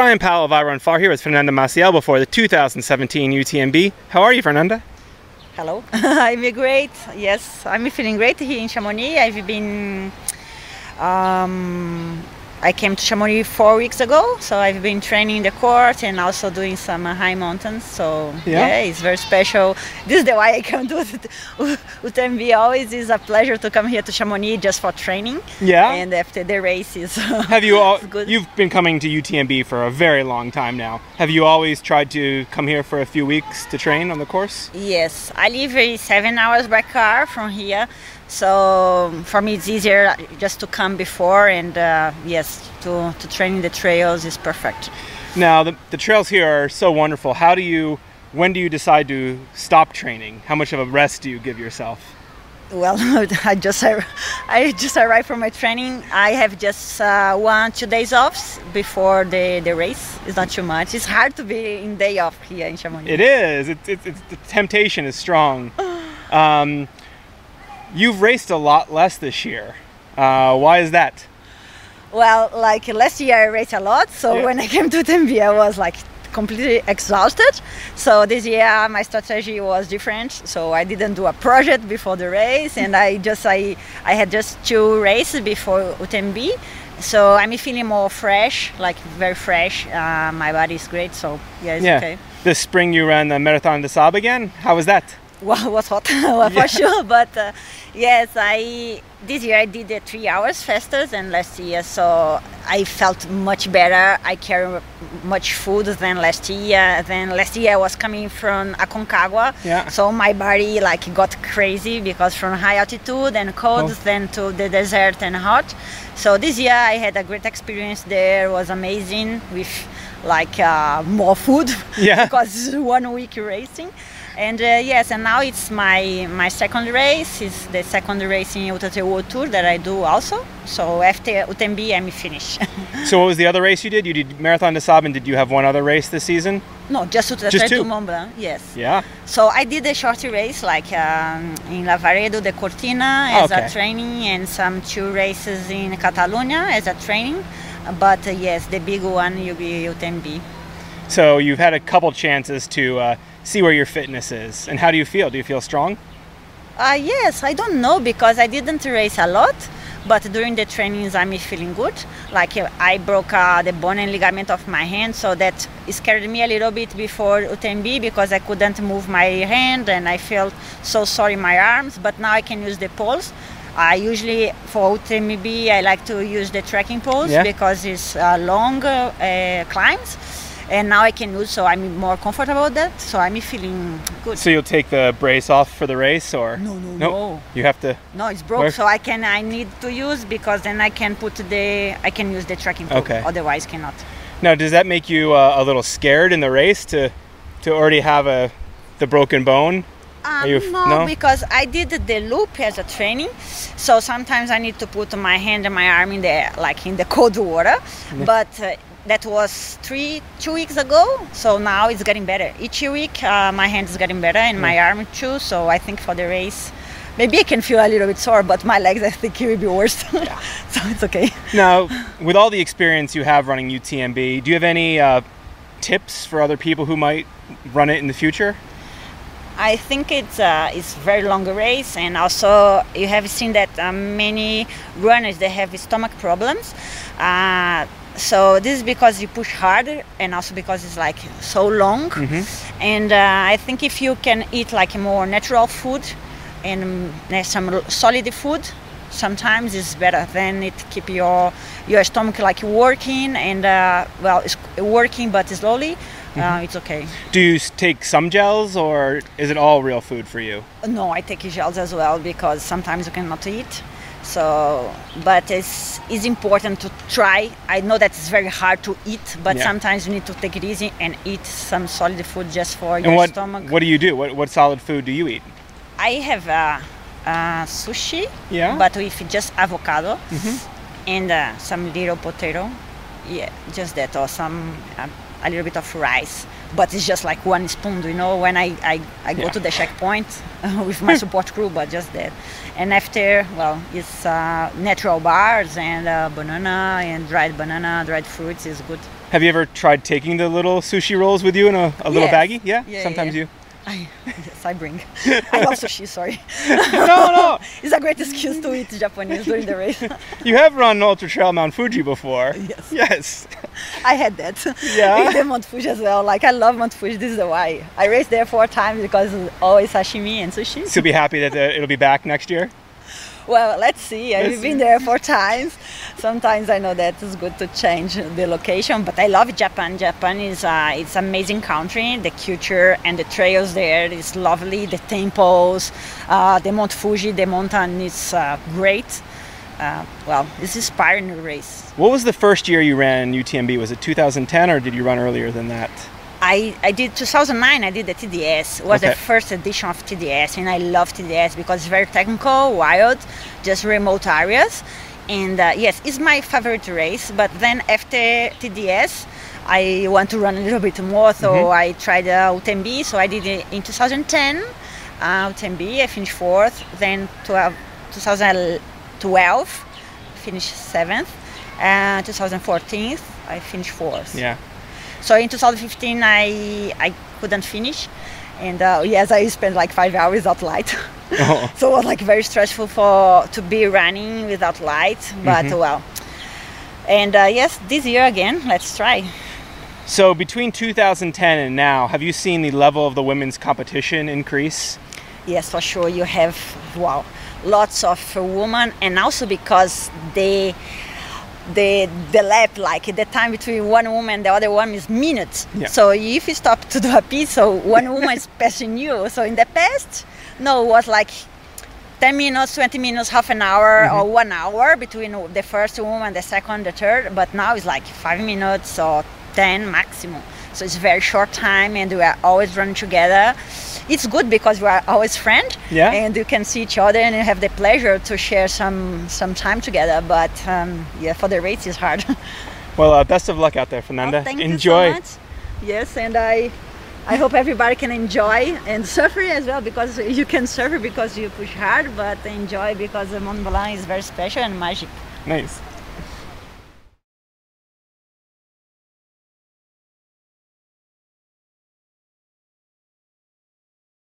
Bryon Powell of iRunFar here with Fernanda Maciel before the 2017 UTMB. How are you, Fernanda? Hello. I'm great. Yes, I'm feeling great here in Chamonix. I've been um, I came to Chamonix four weeks ago, so I've been training the court and also doing some uh, high mountains. So yeah. yeah. it's very special. This is the why I come to UTMB. Always is a pleasure to come here to Chamonix just for training. Yeah. And after the races. Have you all? You've been coming to UTMB for a very long time now. Have you always tried to come here for a few weeks to train on the course? Yes, I live seven hours by car from here. So for me, it's easier just to come before, and uh, yes, to, to train the trails is perfect. Now, the, the trails here are so wonderful. How do you, when do you decide to stop training? How much of a rest do you give yourself? Well, I just I just arrived from my training. I have just uh, one two days off before the, the race. It's not too much. It's hard to be in day off here in Chamonix. It is. It's, it, it the temptation is strong. Um, You've raced a lot less this year. Uh, why is that? Well, like last year I raced a lot, so yeah. when I came to Tempe, I was like completely exhausted. So this year my strategy was different. So I didn't do a project before the race, and I just I I had just two races before UTMB. So I'm feeling more fresh, like very fresh. Uh, my body is great, so yeah, it's yeah. okay. This spring you ran the Marathon des Sables again. How was that? well, was hot well, yeah. for sure. But uh, yes, I this year I did the three hours faster than last year, so I felt much better. I carry much food than last year. Then last year I was coming from Aconcagua, yeah. so my body like got crazy because from high altitude and cold, oh. then to the desert and hot. So this year I had a great experience there. It was amazing with like uh, more food yeah. because one week racing and uh, yes and now it's my my second race. It's the second race in UTT World Tour that I do also. So after UTMB I'm finished so what was the other race you did? You did Marathon de and did you have one other race this season? No just UTT just two. Mont Blanc yes. Yeah. So I did a short race like um, in Lavaredo de Cortina as okay. a training and some two races in Catalonia as a training. But uh, yes the big one will be UTMB so you've had a couple chances to uh, see where your fitness is. And how do you feel? Do you feel strong? Uh, yes, I don't know because I didn't race a lot, but during the trainings I'm feeling good. Like uh, I broke uh, the bone and ligament of my hand, so that scared me a little bit before UTMB because I couldn't move my hand and I felt so sore in my arms. But now I can use the poles. I usually for UTMB I like to use the trekking poles yeah. because it's uh, long uh, climbs and now I can use, so I'm more comfortable with that. So I'm feeling good. So you'll take the brace off for the race, or no, no, nope. no. You have to. No, it's broke, wear? so I can. I need to use because then I can put the. I can use the trekking pole. Okay. Otherwise, cannot. Now, does that make you uh, a little scared in the race to, to already have a, the broken bone? Um, you, no, no, because I did the loop as a training, so sometimes I need to put my hand and my arm in the like in the cold water. Yeah. But uh, that was three two weeks ago so now it's getting better each week uh, my hand is getting better and mm. my arm too so i think for the race maybe i can feel a little bit sore but my legs i think it will be worse yeah. so it's okay now with all the experience you have running utmb do you have any uh, tips for other people who might run it in the future I think it's a it's very long race, and also you have seen that uh, many runners they have stomach problems. Uh, so this is because you push harder and also because it's like so long. Mm-hmm. and uh, i think if you can eat like more natural food and some solid food sometimes it's better. Then it keep your your stomach like working and uh, well it's working but slowly uh, mm-hmm. it's okay. Do you take some gels or is it all real food for you? No i take gels as well because sometimes you cannot eat so, but it's, it's important to try. I know that it's very hard to eat, but yeah. sometimes you need to take it easy and eat some solid food just for and your what, stomach. What do you do? What, what solid food do you eat? I have uh, uh, sushi, yeah. but with just avocado mm-hmm. and uh, some little potato. Yeah, just that, or some uh, a little bit of rice but it's just like one spoon you know when i i, I go yeah. to the checkpoint with my support crew but just that and after well it's uh, natural bars and uh, banana and dried banana dried fruits is good Have you ever tried taking the little sushi rolls with you in a, a little Yes. baggie? Yeah. Yeah, Sometimes yeah. you. I, yes, I bring. I love sushi. Sorry. no, no. It's a great excuse to eat Japanese during the race. You have run Ultra Trail Mount Fuji before. Yes. Yes. I had that. Yeah? In Mount Fuji as well. Like I love Mount Fuji. This is why I raced there four times because it's always sashimi and sushi. So be happy that uh, it'll be back next year. Well, let's see. I've been there four times. Sometimes I know that it's good to change the location, but I love Japan. Japan is uh, it's amazing country. The culture and the trails there is lovely. The temples, uh, the Mount Fuji, the mountain is uh, great. Uh, well, it's inspiring race. What was the first year you ran UTMB? Was it 2010 or did you run earlier than that? I, I did 2009 I did the TDS it was Okay. the first edition of TDS and I love TDS because it's very technical wild just remote areas and uh, yes it's my favorite race but then after TDS I want to run a little bit more so I tried uh, UTMB so I did it in 2010 uh, UTMB I finished fourth then 12, 2012 finished seventh uh, 2014 I finished fourth. Yeah. so in 2015, I I couldn't finish, and uh, yes, I spent like five hours without light. Oh. so it was like very stressful for to be running without light. But Mhm. well, and uh, yes, this year again, let's try. So between 2010 and now, have you seen the level of the women's competition increase? Yes, for sure. You have wow, lots of women, and also because they. The, the lap like the time between one woman and the other one is minutes. Yeah. so if you stop to do a piece so one woman is passing you. So in the past no it was like 10 minutes 20 minutes half an hour mm-hmm. or one hour between the first woman the second the third. But now it's like five minutes or 10 maximum so it's very short time and we are always running together it's good because we are always friends Yeah. and you can see each other and you have the pleasure to share some some time together but um, yeah for the race it's hard Well, uh, best of luck out there, Fernanda. Oh, thank Enjoy. you so much. Yes, and I I hope everybody can enjoy and suffer as well because you can suffer because you push hard, but enjoy because the Mont Blanc is very special and magic. Nice.